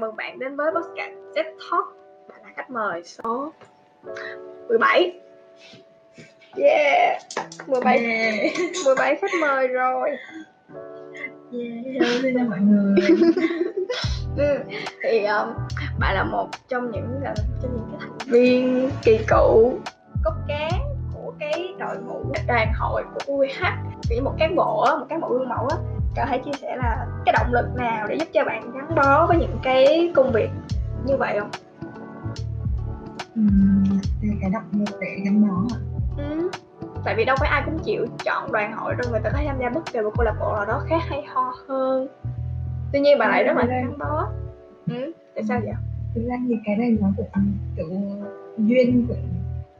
mừng bạn đến với podcast Z Talk Bạn là khách mời số 17 Yeah 17 Yeah. 17 khách mời rồi Yeah, hello xin chào mọi người. ừ. Thì um, bạn là một trong những là một trong những cái thành viên kỳ cựu cốt cán của cái đội ngũ đoàn hội của UH Thì một cán bộ một cán bộ gương mẫu á có thể chia sẻ là cái động lực nào để giúp cho bạn gắn bó với những cái công việc như vậy không? Thì cái động lực để gắn bó ạ. Ừ. Tại vì đâu phải ai cũng chịu chọn đoàn hội đâu người ta có tham gia bất kỳ một câu lạc bộ nào đó khác hay ho hơn tuy nhiên bạn lại rất là gắn bó ừ. tại sao vậy Thực ra thì cái này nó cũng kiểu duyên của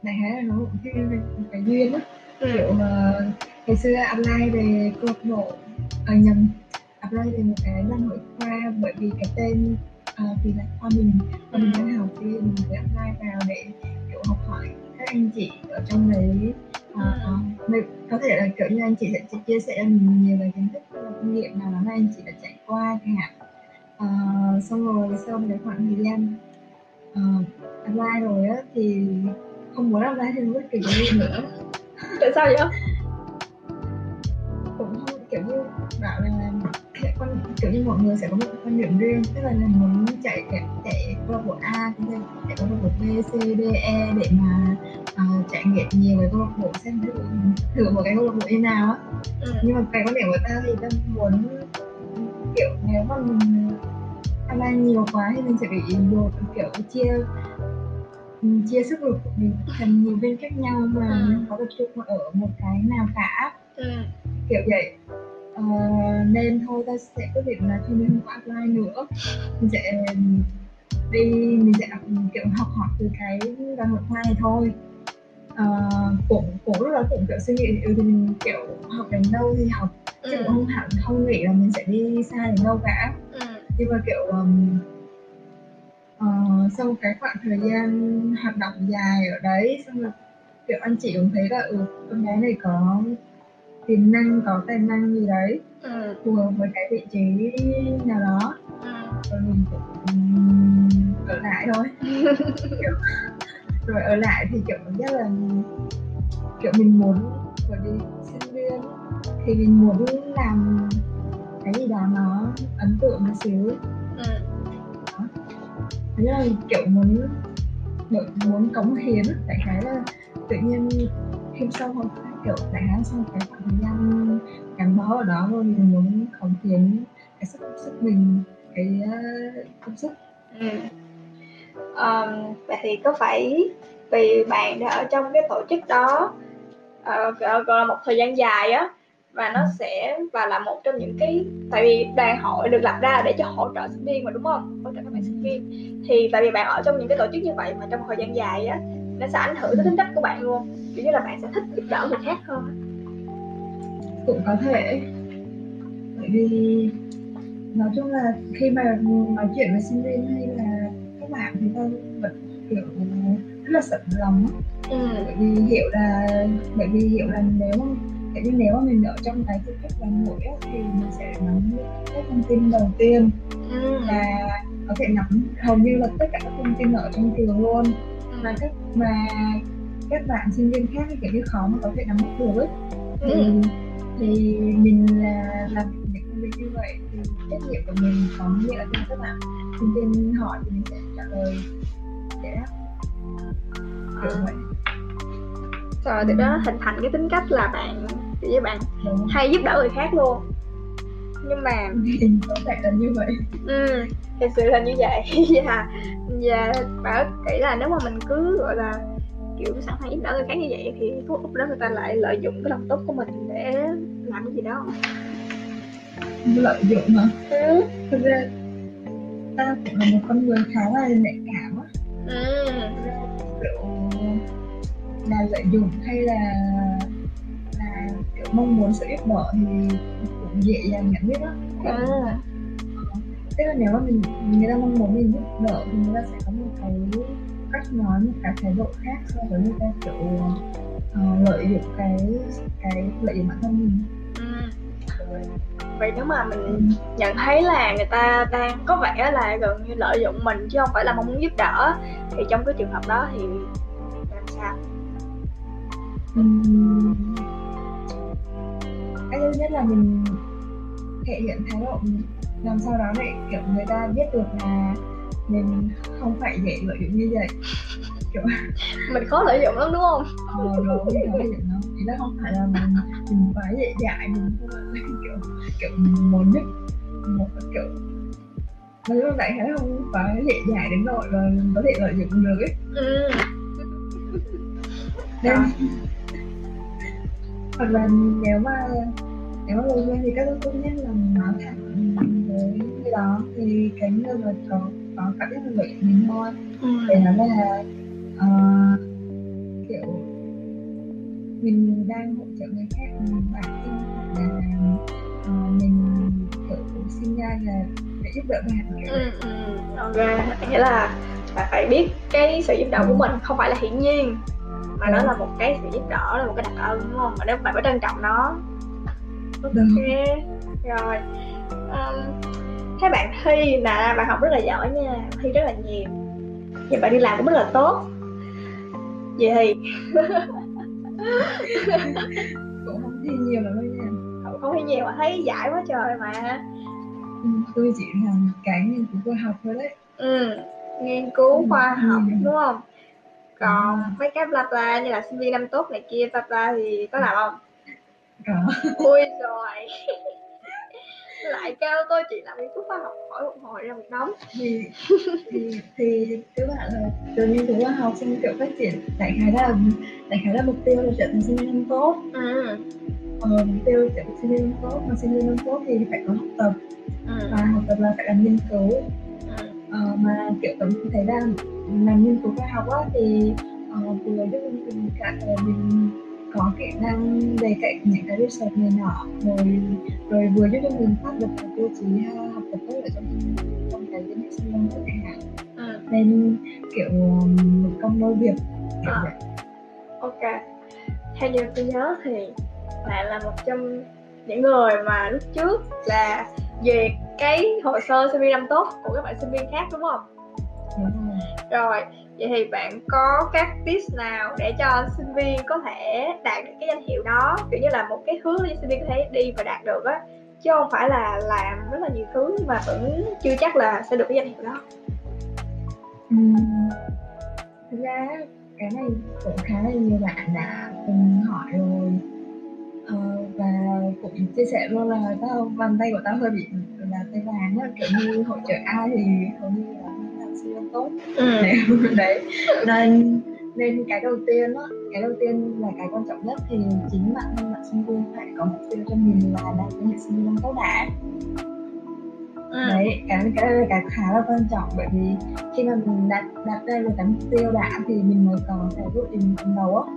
đại khái là nó cũng cái, duyên á. ừ. Kiểu mà ngày xưa apply về câu lạc bộ à, nhầm. Apply về một cái đoàn hội khoa bởi vì cái tên à, thì là khoa mình. Khoa mình đang học thì mình phải apply vào để kiểu học hỏi các anh chị ở trong đấy. À, à, mình- có thể là kiểu như anh chị sẽ chia sẻ cho mình nhiều về kiến thức hay là kinh nghiệm đó mà anh chị đã trải qua chẳng hạn. À, xong rồi sau một cái khoảng thời gian uh, apply rồi á thì không muốn apply thêm bất kỳ cái gì nữa. Tại sao vậy bảo là sẽ quan kiểu như mọi người sẽ có một quan điểm riêng tức là, là muốn chạy chạy chạy câu lạc bộ A sẽ chạy câu lạc bộ B C D E để mà ờ, trải nghiệm nhiều về câu lạc bộ xem thử thử một cái câu lạc bộ như nào á ừ. nhưng mà cái quan điểm của ta thì ta muốn kiểu nếu mà mình tham gia nhiều quá thì mình sẽ bị dồn kiểu chia chia sức lực của mình thành nhiều bên khác nhau mà Ừ. mình có tập trung ở một cái nào cả Ừ. kiểu vậy Ờ, nên thôi ta sẽ quyết định là thôi mình không apply nữa mình sẽ đi mình sẽ kiểu học hỏi từ cái hội khoa này thôi Ờ, cũng cũng lúc đó cũng kiểu suy nghĩ ừ, thì mình kiểu học đến đâu thì học chứ Ừ. cũng không hẳn không nghĩ là mình sẽ đi xa đến đâu cả Ừ. nhưng mà kiểu um, ờ, sau cái khoảng thời gian hoạt động dài ở đấy xong rồi kiểu anh chị cũng thấy là ừ con bé này có tiềm năng có tài năng gì đấy Ừ. phù hợp với cái vị trí nào đó Ừ. rồi mình cũng ở lại thôi kiểu, rồi ở lại thì kiểu rất là kiểu mình muốn bởi vì sinh viên thì mình muốn làm cái gì đó nó ấn tượng một xíu Ừ. Thế là kiểu muốn muốn, cống hiến đại khái là tự nhiên khi sau một kiểu đại khái sau cái khoảng thời gian gắn bó ở đó rồi mình muốn cống hiến cái sức sức mình cái uh, công sức. Ừ. Um, vậy thì có phải vì bạn đã ở trong cái tổ chức đó uh, gọi gọi là một thời gian dài á và nó sẽ và là một trong những cái tại vì đoàn hội được lập ra để cho hỗ trợ sinh viên mà đúng không? Hỗ trợ các bạn sinh viên. Thì tại vì bạn ở trong những cái tổ chức như vậy mà trong một thời gian dài á nó sẽ ảnh hưởng tới tính cách của bạn luôn. Kiểu như là bạn sẽ thích giúp đỡ người khác hơn. Cũng có thể. Bởi vì nói chung là khi mà nói chuyện với sinh viên hay là các bạn thì tôi vẫn kiểu rất là sẵn lòng ừ. bởi vì hiểu là bởi vì hiểu là nếu kiểu như nếu mà mình ở trong cái tư cách hội á, thì mình sẽ nắm các thông tin đầu tiên. Ừ. và có thể nắm hầu như là tất cả các thông tin ở trong trường luôn mà các mà các bạn sinh viên khác kiểu như khó mà có thể nắm bắt được ấy. Thì, Ừ. thì mình là làm những công việc như vậy thì trách nhiệm của mình có nghĩa là khi các bạn? Sinh viên hỏi thì mình sẽ trả lời. Để đáp kiểu vậy. Rồi từ đó hình thành cái tính cách là bạn như bạn đúng. hay giúp đỡ người khác luôn. Nhưng mà có thể là như vậy. Ừ, thật sự là như vậy. Và và bảo nghĩ là nếu mà mình cứ gọi là kiểu sẵn sàng giúp đỡ người khác như vậy thì lúc lúc đó người ta lại lợi dụng cái lòng tốt của mình để làm cái gì đó lợi dụng hả ừ. thực ra ta cũng là một con người khá là nhạy cảm á Ừ. Kiểu là lợi dụng hay là là kiểu mong muốn sự giúp đỡ thì cũng dễ dàng nhận biết đó Ừ. tức là nếu mà mình người ta mong muốn mình giúp đỡ thì người ta sẽ có một cái cách nói một cái thái độ khác so với người ta kiểu ờ, lợi dụng cái cái lợi dụng bản thân mình. Ừ. Vậy nếu mà mình nhận thấy là người ta đang có vẻ là gần như lợi dụng mình chứ không phải là mong muốn giúp đỡ thì trong cái trường hợp đó thì làm sao? Cái thứ nhất là mình thể hiện thái độ làm sao đó để kiểu người ta biết được là mình không phải dễ lợi dụng như vậy. Kiểu mình khó lợi dụng lắm đúng không? Ờ mình không lợi dụng đâu ý là không phải là mình mình quá dễ dãi mình phải kiểu kiểu muốn nhất. Một kiểu nói chung đại khái không quá dễ dãi đến nỗi là có thể lợi dụng được ấy. Ừ. nên hoặc là nếu mà nếu mà lời khuyên thì các tốt nhất là nói thẳng với người đó thì cái người mà có có cảm giác dụng mình thôi Ừ. để nói là ờ, kiểu mình đang hỗ trợ người khác mình bản tin là ờ, mình kiểu sinh ra là để giúp đỡ bạn ừ, ừ. ok nghĩa là bạn phải biết cái sự giúp đỡ của mình không phải là hiển nhiên mà nó Ừ. là một cái sự giúp đỡ là một cái đặc ân đúng không và nếu bạn phải trân trọng nó ok Đúng. rồi um, thế bạn thi là bạn học rất là giỏi nha thi rất là nhiều. Và bạn đi làm cũng rất là tốt. Vậy thì cũng không thi nhiều lắm nha. Không thấy nhiều mà thấy giải quá trời mà. Ừ, tôi chỉ làm cái nghiên cứu khoa học thôi đấy. Ừ nghiên cứu Ừ, khoa học đúng không? Còn mấy cái bla bla như là sinh viên năm tốt này kia bla bla thì có làm không? Có. Ui rồi lại kêu tôi chị làm nghiên cứu khoa học hỏi một hồi ra một đống thì thì thì các bạn là từ nghiên cứu khoa học xong kiểu phát triển đại khái là đại khái là mục tiêu là trở thành sinh viên tốt. Ừ. Ờ, mục tiêu trở thành sinh viên tốt mà sinh viên tốt thì phải có học tập. Ừ. Và học tập là phải làm nghiên cứu. Ừ. Ờ, mà kiểu cảm thấy là làm nghiên cứu khoa học á thì ờ, vừa giúp mình cả mình có kỹ năng về cạnh những cái research này nọ rồi rồi vừa giúp cho mình phát được cái tiêu chí ờ, học tập tốt ở trong trong cái liên hệ sinh viên tốt chẳng hạn ừ. Nên kiểu um, một công đôi việc. Kiểu À. vậy ok. Theo như tôi nhớ thì bạn là một trong những người mà lúc trước là duyệt cái hồ sơ sinh viên năm tốt của các bạn sinh viên khác đúng không? Đúng rồi. Rồi, vậy thì bạn có các tips nào để cho sinh viên có thể đạt được cái danh hiệu đó? Kiểu như là một cái hướng để sinh viên có thể đi và đạt được á chứ không phải là làm rất là nhiều thứ nhưng mà vẫn chưa chắc là sẽ được cái danh hiệu đó. Ừm, thực ra cái này cũng khá là nhiều bạn đã từng hỏi rồi. Ờ, và cũng chia sẻ luôn là tao bàn tay của tao hơi bị là tay vàng á kiểu như hỗ trợ ai thì hầu như là làm siêu tốt ừ. đấy nên nên cái đầu tiên á cái đầu tiên là cái quan trọng nhất thì chính bản thân bạn sinh viên phải có mục tiêu cho mình là đạt đến hệ sinh viên tốt đã Ừ. đấy cái cái là cái khá là quan trọng bởi vì khi mà mình đặt đặt ra được cái mục tiêu đã thì mình mới có bước để mình phấn đấu á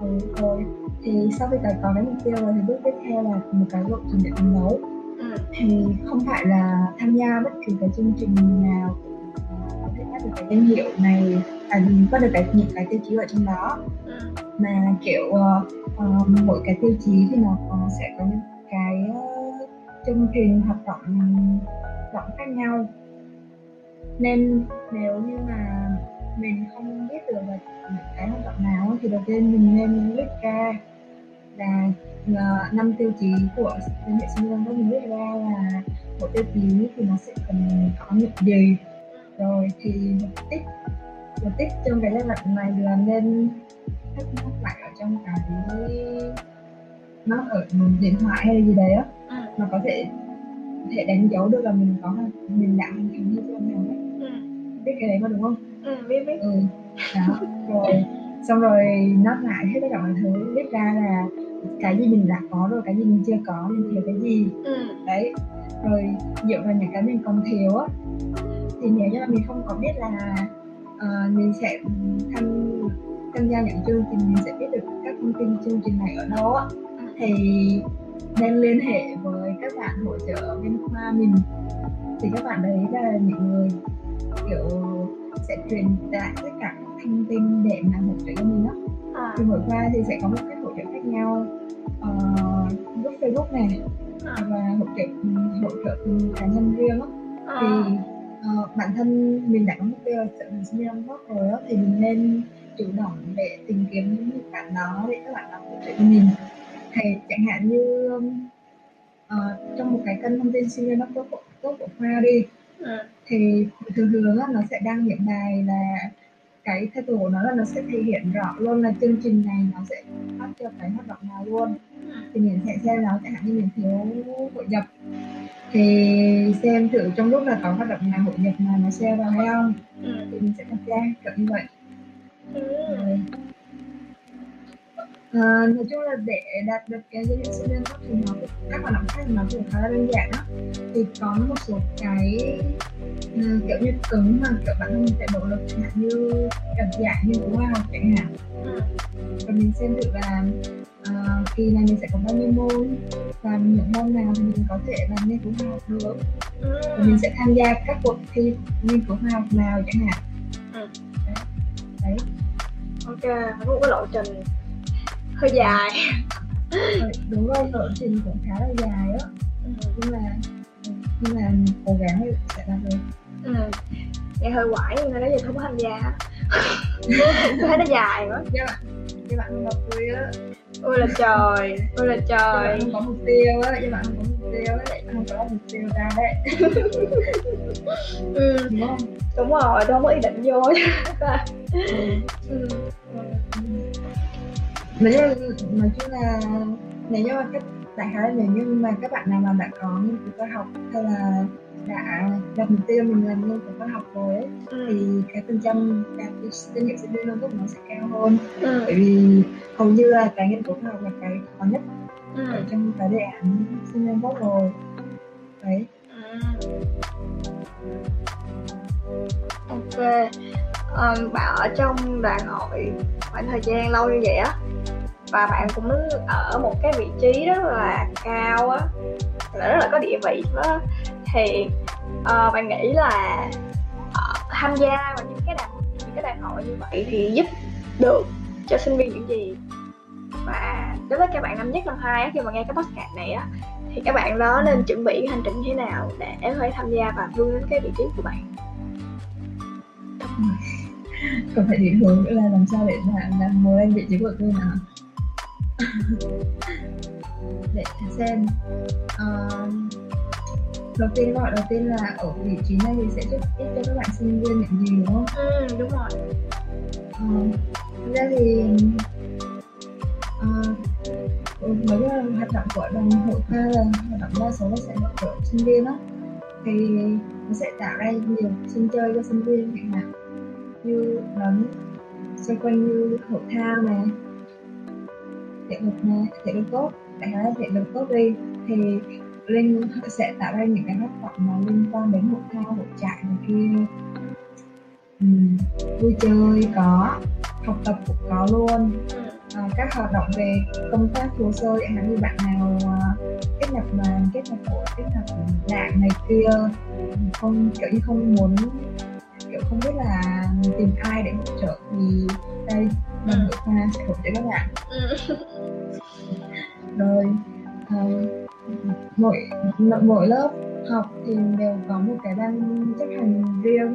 ừ, rồi thì sau khi đã có cái mục tiêu rồi thì bước tiếp theo là một cái lộ trình để phấn đấu Ừ. thì không phải là tham gia bất kỳ cái chương trình nào thể đạt được cái danh hiệu này à, có được cái những cái tiêu chí ở trong đó. Ừ. mà kiểu ờ, ờ, mỗi cái tiêu chí thì nó có sẽ có những cái ờ, chương trình hoạt động hoạt động khác nhau. Nên nếu như mà mình không biết được là cái hoạt động nào thì đầu tiên mình nên viết ra là năm tiêu chí của liên hệ sinh viên đó mình viết ra là mỗi tiêu chí thì nó sẽ cần có những gì rồi thì một tích một tích trong cái giai đoạn này là nên thắt nắp lại ở trong cái nó ở điện thoại hay gì đấy á Ừ. mà có thể thể đánh dấu được là mình có mình đã hoàn thành như thế nào ấy Ừ. biết cái đấy mà đúng không Ừ. biết biết ừ đó rồi xong rồi nốt lại hết tất cả mọi thứ viết ra là cái gì mình đã có rồi cái gì mình chưa có mình thiếu cái gì ừ. đấy rồi dựa vào những cái mình còn thiếu á thì nếu như mà mình không có biết là ờ, mình sẽ tham tham gia những chương trình mình sẽ biết được các thông tin chương trình này ở đâu á. Thì nên liên hệ với các bạn hỗ trợ ở bên khoa mình. Thì các bạn đấy là những người kiểu sẽ truyền tải tất cả các thông tin để mà hỗ trợ cho mình đó À. thì mỗi khoa thì sẽ có một cách hỗ trợ khác nhau. Ờ, group Facebook này À. là hỗ trợ hỗ trợ cá nhân riêng á. Thì Ờ, bản thân mình đã có mục tiêu là thành sinh viên đóng góp rồi á thì mình nên chủ động để tìm kiếm những bạn đó để các bạn đó hỗ trợ cho mình thì chẳng hạn như ờ, trong một cái kênh thông tin sinh viên đóng góp của, tốt của khoa đi Ừ. thì thường thường á, nó sẽ đăng những bài là cái title của nó là nó sẽ thể hiện rõ luôn là chương trình này nó sẽ phát cho cái hoạt động nào luôn Ừ. thì mình sẽ xem nó chẳng hạn như mình thiếu hội nhập thì xem thử trong lúc là có hoạt động nào hội nhập mà nó share vào hay không Ừ. thì mình sẽ tham gia kiểu như vậy Ừ. Rồi. Ờ, nói chung là để đạt được cái hiệu sinh viên tốt thì nó các hoạt động khác nó cũng khá là đơn giản đó thì có một số cái ừ, kiểu như cứng mà kiểu bản thân mình phải nỗ lực chẳng hạn như cảm giải như của học chẳng hạn Ừ. và mình xem thử là ờ, kỳ này mình sẽ có bao nhiêu môn và những môn nào thì mình có thể làm nghiên cứu khoa học được và Ừ. mình sẽ tham gia các cuộc thi nghiên cứu khoa học nào chẳng hạn Ừ. đấy, đấy. ok nó có một cái lộ trình hơi dài Rồi, đúng rồi lộ trình cũng khá là dài á ừ. nhưng mà nhưng mà cố gắng thì sẽ làm được Ừ. nghe hơi quải nhưng mà nói giờ không có tham gia thấy nó dài quá các bạn các bạn gặp tôi á ôi là trời ôi là bạn trời không có mục tiêu á các bạn không có mục tiêu á không có mục tiêu ra đấy ừ. đúng không đúng rồi tôi không có ý định vô ừ. ừ. nói chung nói chung là nếu như mà các đại khái là nếu như mà các bạn nào mà đã có nghiên cứu khoa học hay là đã đặt mục tiêu mình làm nghiên cứu khoa học rồi ấy, Ừ. thì cái phần trăm đạt cái danh hiệu sinh viên năm tốt nó sẽ cao hơn Ừ. bởi vì hầu như là cái nghiên cứu khoa học là cái khó nhất Ừ. ở trong cái đề án sinh viên tốt rồi đấy Ừ. ok Ờm, bạn ở trong đoàn hội khoảng thời gian lâu như vậy á và bạn cũng ở một cái vị trí rất là cao á là rất là có địa vị đó thì uh, bạn nghĩ là uh, tham gia vào những cái đại những cái đại hội như vậy thì giúp được cho sinh viên những gì? Và đối với các bạn năm nhất năm hai khi mà nghe cái podcast này á thì các bạn đó nên chuẩn bị hành trình như thế nào để có thể tham gia và vươn đến cái vị trí của bạn? Còn phải định hướng nữa là làm sao để mà làm mới lên vị trí của tôi nào để xem uh, đầu tiên gọi đầu tiên là ở vị trí này thì sẽ giúp ích cho các bạn sinh viên những gì đúng không? Ừ đúng rồi. Ờ, thực ra thì ừ, mấy cái hoạt động của đoàn hội khoa là hoạt động đa số là sẽ là của sinh viên đó. Thì nó sẽ tạo ra nhiều sân chơi cho sinh viên chẳng hạn. Như lớn xoay quanh như hội thao này thể lực này thể lực tốt đại khái là thể lực tốt đi. Thì linh sẽ tạo ra những cái hoạt động mà liên quan đến hội thao hội trại này kia Ừm, vui chơi có học tập cũng có luôn ừ. à, các hoạt động về công tác hồ sơ chẳng hạn như bạn nào à, kết nạp đoàn kết nạp hội kết nạp đảng này kia không kiểu như không muốn kiểu không biết là tìm ai để hỗ trợ thì đây đoàn hội khoa sẽ hỗ trợ các bạn Ừ. rồi à, mỗi mỗi lớp học thì đều có một cái ban chấp hành riêng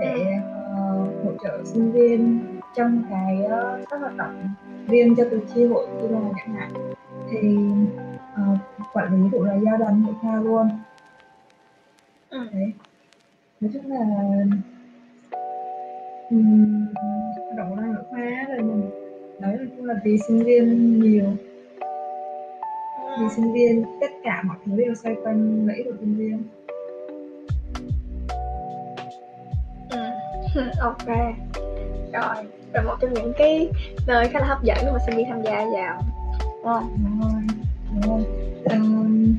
để ờ, hỗ trợ sinh viên trong cái ờ, các hoạt động riêng cho từng chi hội chi đoàn chẳng hạn. Thì ờ, quản lý cũng là do đoàn hội khoa luôn. Ừ. đấy. Nói chung là um, hoạt động của đoàn hội khoa rồi mình đấy chung là vì sinh viên nhiều vì sinh viên tất cả mọi thứ đều xoay quanh ích của sinh viên. Ừ. ok. Rồi rồi một trong những cái nơi khá là hấp dẫn mà sinh viên tham gia vào. Đúng không đúng rồi đúng rồi. Ờm,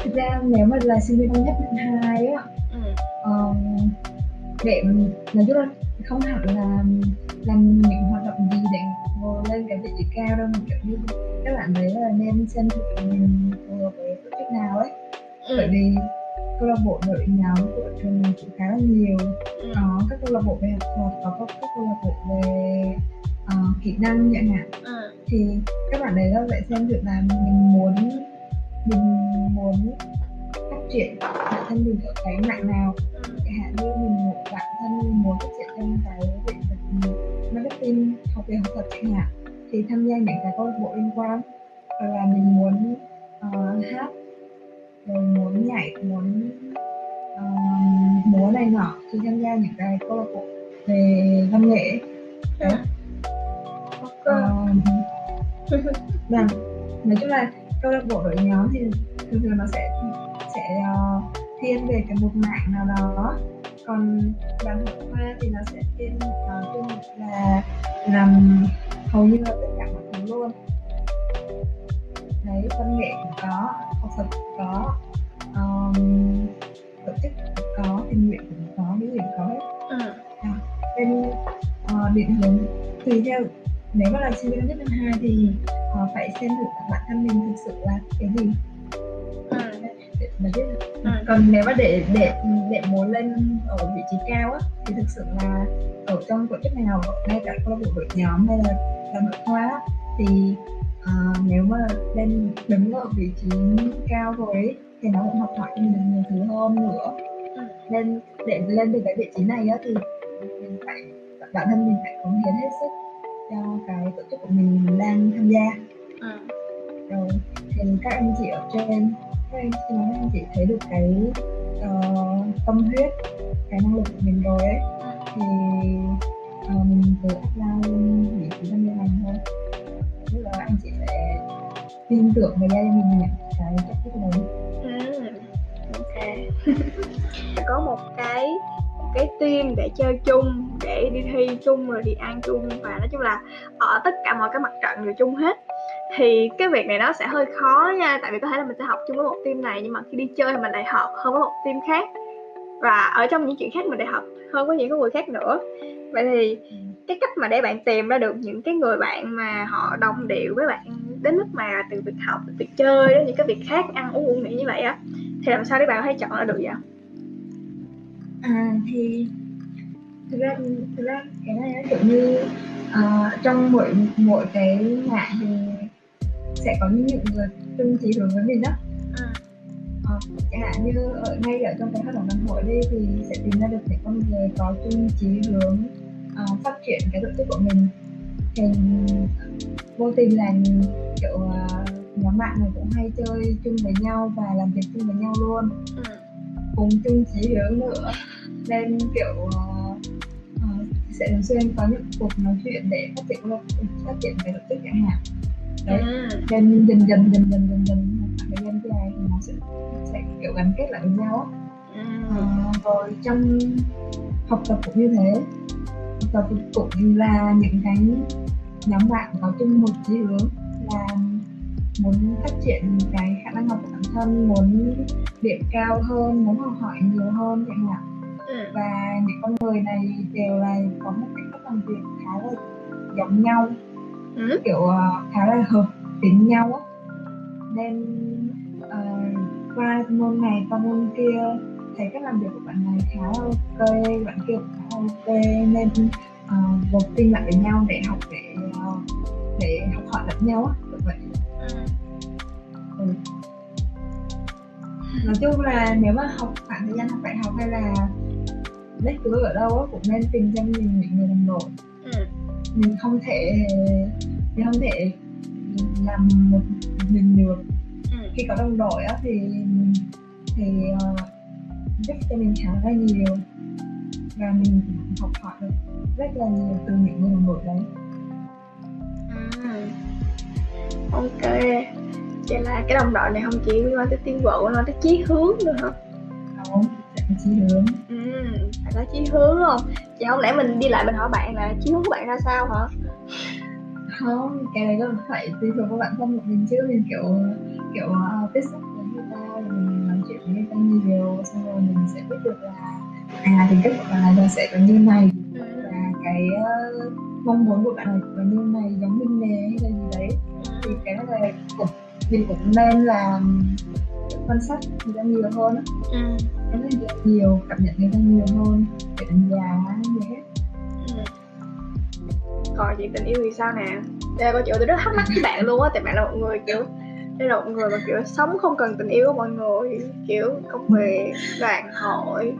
thực ra nếu mà là sinh viên năm nhất năm hai á ừ. ờm, để nói chung là không hẳn là làm những hoạt động gì để ngồi lên cái vị trí cao đâu mà kiểu như các bạn đấy là nên xem thử mình phù hợp với tổ chức nào ấy bởi Ừ. vì câu lạc bộ đội nhóm của trường mình cũng khá là nhiều Ừ. có các câu lạc bộ về học thuật có các các câu lạc bộ về ờ, kỹ năng chẳng hạn Ừ. thì các bạn đấy là phải xem thử là mình muốn mình muốn phát triển bản thân mình ở cái mạng nào chẳng hạn như mình một bản thân muốn phát triển trong cái marketing học về học thuật chẳng hạn thì tham gia những cái câu lạc bộ liên quan. Là mình muốn uh, hát rồi muốn nhảy muốn uh, múa này nọ thì tham gia những cái câu lạc bộ về văn nghệ. Đó uh, và nói chung là câu lạc bộ đội nhóm thì thường thường nó sẽ sẽ uh, thiên về cái một mạng nào đó còn đoàn hội khoa thì nó sẽ thiên uh, chung là làm hầu như là tất cả mọi thứ luôn. Đấy văn nghệ có học thuật có um, tổ chức có tình nguyện cũng có cái gì có hết. Ừ. à, nên uh, định hướng tùy theo. Nếu mà là sinh viên nhất năm hai thì uh, phải xem thử bản thân mình thực sự là cái gì. Ừ. để mà biết ừ. còn nếu mà để để để muốn lên ở vị trí cao á thì thực sự là ở trong tổ chức nào ngay cả câu lạc bộ đội nhóm hay là làm nội khoa thì uh, nếu mà lên đứng ở vị trí cao rồi ấy, thì nó cũng học hỏi cho mình nhiều thứ hơn nữa ừ. nên để lên được cái vị trí này á thì mình phải bản thân mình phải cống hiến hết sức cho cái tổ chức của mình đang tham gia ừ. rồi thì các anh chị ở trên các khi mà anh chị thấy được cái uh, tâm huyết cái năng lực của mình rồi ấy. Thì uh, mình cứ apply vị trí tham gia này thôi. Lúc đó anh chị sẽ tin tưởng vào gia đình mình nhận cái chất lượng đấy. Ừ. ok. Có một cái cái team để chơi chung để đi thi chung rồi đi ăn chung. Và nói chung là ở tất cả mọi cái mặt trận đều chung hết thì cái việc này nó sẽ hơi khó nha tại vì có thể là mình sẽ học chung với một team này nhưng mà khi đi chơi thì mình lại học hơn với một team khác. Và ở trong những chuyện khác mình lại học hơn với những cái người khác nữa. Vậy thì cái cách mà để bạn tìm ra được những cái người bạn mà họ đồng điệu với bạn đến mức mà từ việc học từ việc chơi đến những cái việc khác ăn uống uống nghỉ như vậy á thì làm sao để bạn có thể chọn ra được vậy? À thì thực ra thực ra cái này nó kiểu như uh, trong mỗi mỗi cái mạng thì sẽ có những người chung chí hướng với mình đó. À. uh, chẳng hạn như ở ngay ở trong cái hoạt động đoàn hội đi thì sẽ tìm ra được những con người có chung chí hướng uh, phát triển cái tổ chức của mình. Thì vô tình là kiểu uh, nhóm bạn này cũng hay chơi chung với nhau và làm việc chung với nhau luôn. Ừ. cùng chung chí hướng nữa. Nên kiểu uh, uh, sẽ thường xuyên có những cuộc nói chuyện để phát triển phát triển cái tổ chức chẳng hạn đấy nên dần dần dần dần dần dần thời gian dài thì nó sẽ sẽ kiểu gắn kết lại với nhau ừ. uh, rồi trong học tập cũng như thế. Học tập cũng là những cái nhóm bạn có chung một chí hướng là muốn phát triển cái khả năng học của bản thân muốn điểm cao hơn muốn học hỏi nhiều hơn chẳng hạn. Ừ. và những con người này đều là có một cái cách làm việc khá là giống nhau ừ. kiểu uh, khá là hợp tính nhau á nên uh, qua môn này qua môn kia thấy cách làm việc của bạn này khá là ok bạn kia cũng khá là ok nên uh, gộp tin lại với nhau để học để uh, để học hỏi lẫn nhau á kiểu vậy ừ. Ừ. nói chung là nếu mà học khoảng thời gian học đại học hay là bất cứ ở đâu á cũng nên tìm cho mình những người đồng đội. Mình không thể mình không thể làm một mình được. Ừ. khi có đồng đội á thì thì uh, giúp cho mình khá là nhiều. Và mình học hỏi được rất là nhiều từ những người đồng đội đấy. Ừ. ok. Vậy là cái đồng đội này không chỉ quan tới tiến bộ nó tới chí hướng nữa hả? Không chí hướng. Ừ phải có chí hướng không chị không lẽ mình đi lại mình hỏi bạn là chiến hướng của bạn ra sao hả? Không cái này là phải tùy thuộc vào bản thân của mình chứ. Mình kiểu kiểu uh, tiếp xúc với người ta mình nói chuyện với người ta nhiều xong rồi mình sẽ biết được là à tính cách của bạn này sẽ có như này. Và cái uh, mong muốn của bạn này có như này giống mình nè hay là gì đấy. Thì cái này cũng mình cũng nên là quan sát người ta nhiều hơn á. Ừ. người ta nhiều cảm nhận người ta nhiều hơn để đánh giá gì hết ừ. còn chuyện tình yêu thì sao nè? Đây là câu chuyện tôi rất thắc mắc với bạn luôn á tại bạn là một người kiểu đây là một người mà kiểu sống không cần tình yêu của mọi người kiểu công việc đoàn hội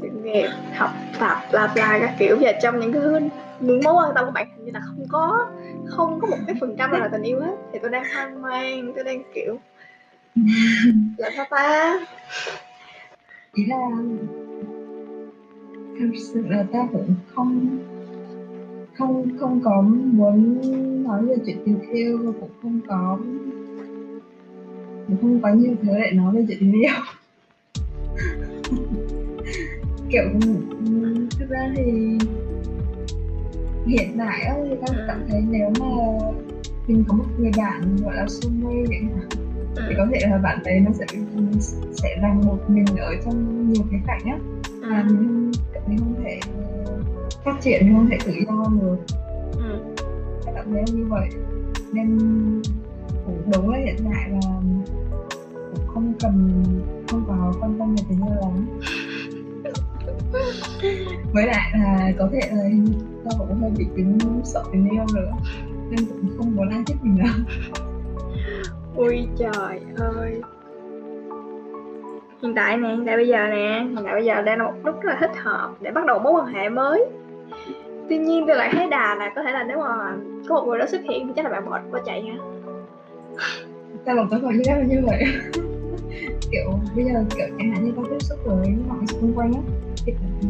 sự nghiệp học tập bla bla các kiểu. Và trong những cái thứ những mối quan tâm của bạn hình như là không có không có một cái phần trăm nào là tình yêu hết. Thì tôi đang hoang mang tôi đang kiểu là sao ta ý là thực sự là ta cũng không không không có muốn nói về chuyện tình yêu và cũng không có cũng không có nhiều thứ để nói về chuyện tình yêu. Kiểu ừ, thực ra thì hiện tại á, thì ta cảm thấy nếu mà mình có một người bạn gọi là soulmate chẳng thì có thể là bạn đấy nó sẽ sẽ rằng một mình ở trong nhiều cái cảnh á. Và mình mình không thể phát triển mình không thể tự do được. Ừ. cảm thấy như vậy nên cũng đúng là hiện tại là cũng không cần không có quan tâm về tình yêu lắm. Với lại là có thể là ta cũng hơi bị tính sợ tình yêu nữa nên cũng không muốn ai thích mình đâu ui trời ơi. Hiện tại nè hiện tại bây giờ nè hiện tại bây giờ đang là một lúc rất là thích hợp để bắt đầu mối quan hệ mới. Tuy nhiên tôi lại thấy đà là có thể là nếu mà có một người đó xuất hiện thì chắc là bạn mệt quá chạy nha. ta lòng câu hỏi như như vậy. Kiểu bây giờ kiểu chẳng hạn như ta tiếp xúc với mọi người xung quanh á thì ừ,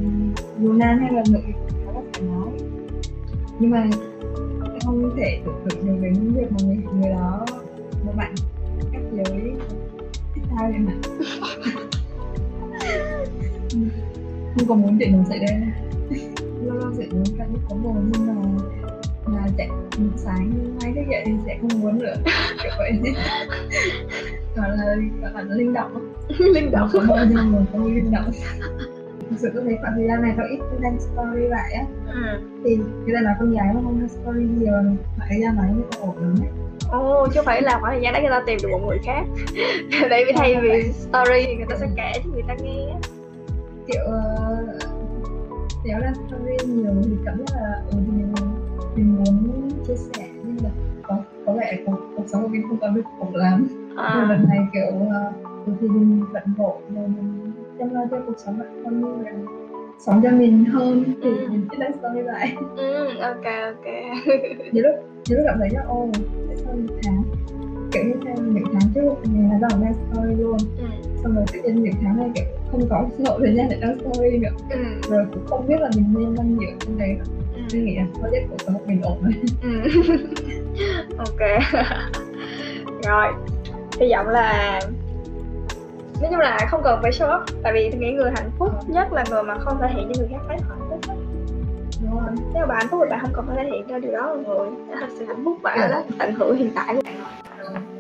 dù nam hay là nữ khá là thoải nói. Nhưng mà không thể tưởng tượng được đến việc mà người, người đó một bạn. Cách giới thích thao vậy mà. Không còn muốn chuyện nó xảy ra. Lâu lâu sẽ muốn cảm giác có buồn nhưng mà mà chạy sáng mai thức dậy thì sẽ không muốn nữa. Kiểu vậy. Gọi là gọi là linh động. Linh động. Có bao nhiêu mà có linh động. Thực sự tôi thấy khoảng thời gian này tôi ít đăng story lại á. Ừ. thì cái là nói con gái mà không đăng story nhiều khoảng thời gian này mới ổn lắm đấy Ồ, chứ không phải là khoảng thời gian đó người ta tìm được một người khác. Tại vì thay vì story thì người ta sẽ kể cho người ta nghe. Kiểu uh, nếu là story nhiều thì cảm giác là ừ, mình, mình muốn chia sẻ nhưng mà có có vẻ cuộc, cuộc sống của mình không có được khổ lắm. À. Nên lần này kiểu uh, thì mình bận rộn rồi mình chăm lo cho cuộc sống bản thân như là sống cho mình hơn thì Ừ. mình chỉ đăng story lại ừ, ok ok nhiều lúc nhiều lúc cảm thấy là ô tại sao một tháng kiểu như theo những tháng trước mình là đăng đăng story luôn ừ. xong rồi tự nhiên những tháng này kiểu không có hội thời gian để đăng story nữa Ừ. rồi cũng không biết là mình nên đăng nhiều trên đấy Ừ. nghĩ là có chết cuộc sống mình ổn rồi Ừ. ok rồi hy vọng là nói chung là không cần phải show off tại vì tôi nghĩ người hạnh phúc nhất là người mà không thể hiện cho người khác thấy hạnh phúc. Đúng nếu mà bạn hạnh phúc thì bạn không cần phải thể hiện cho điều đó mọi người. Nó thật sự hạnh phúc bạn đó tận hưởng hiện tại của bạn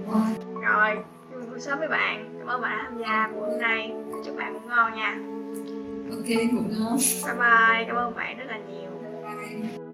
rồi. Rồi buổi sớm với bạn. Cảm ơn bạn đã tham gia buổi hôm nay. Chúc bạn ngủ ngon nha. Ok ngủ ngon. Bye bye. Cảm ơn bạn rất là nhiều. Bye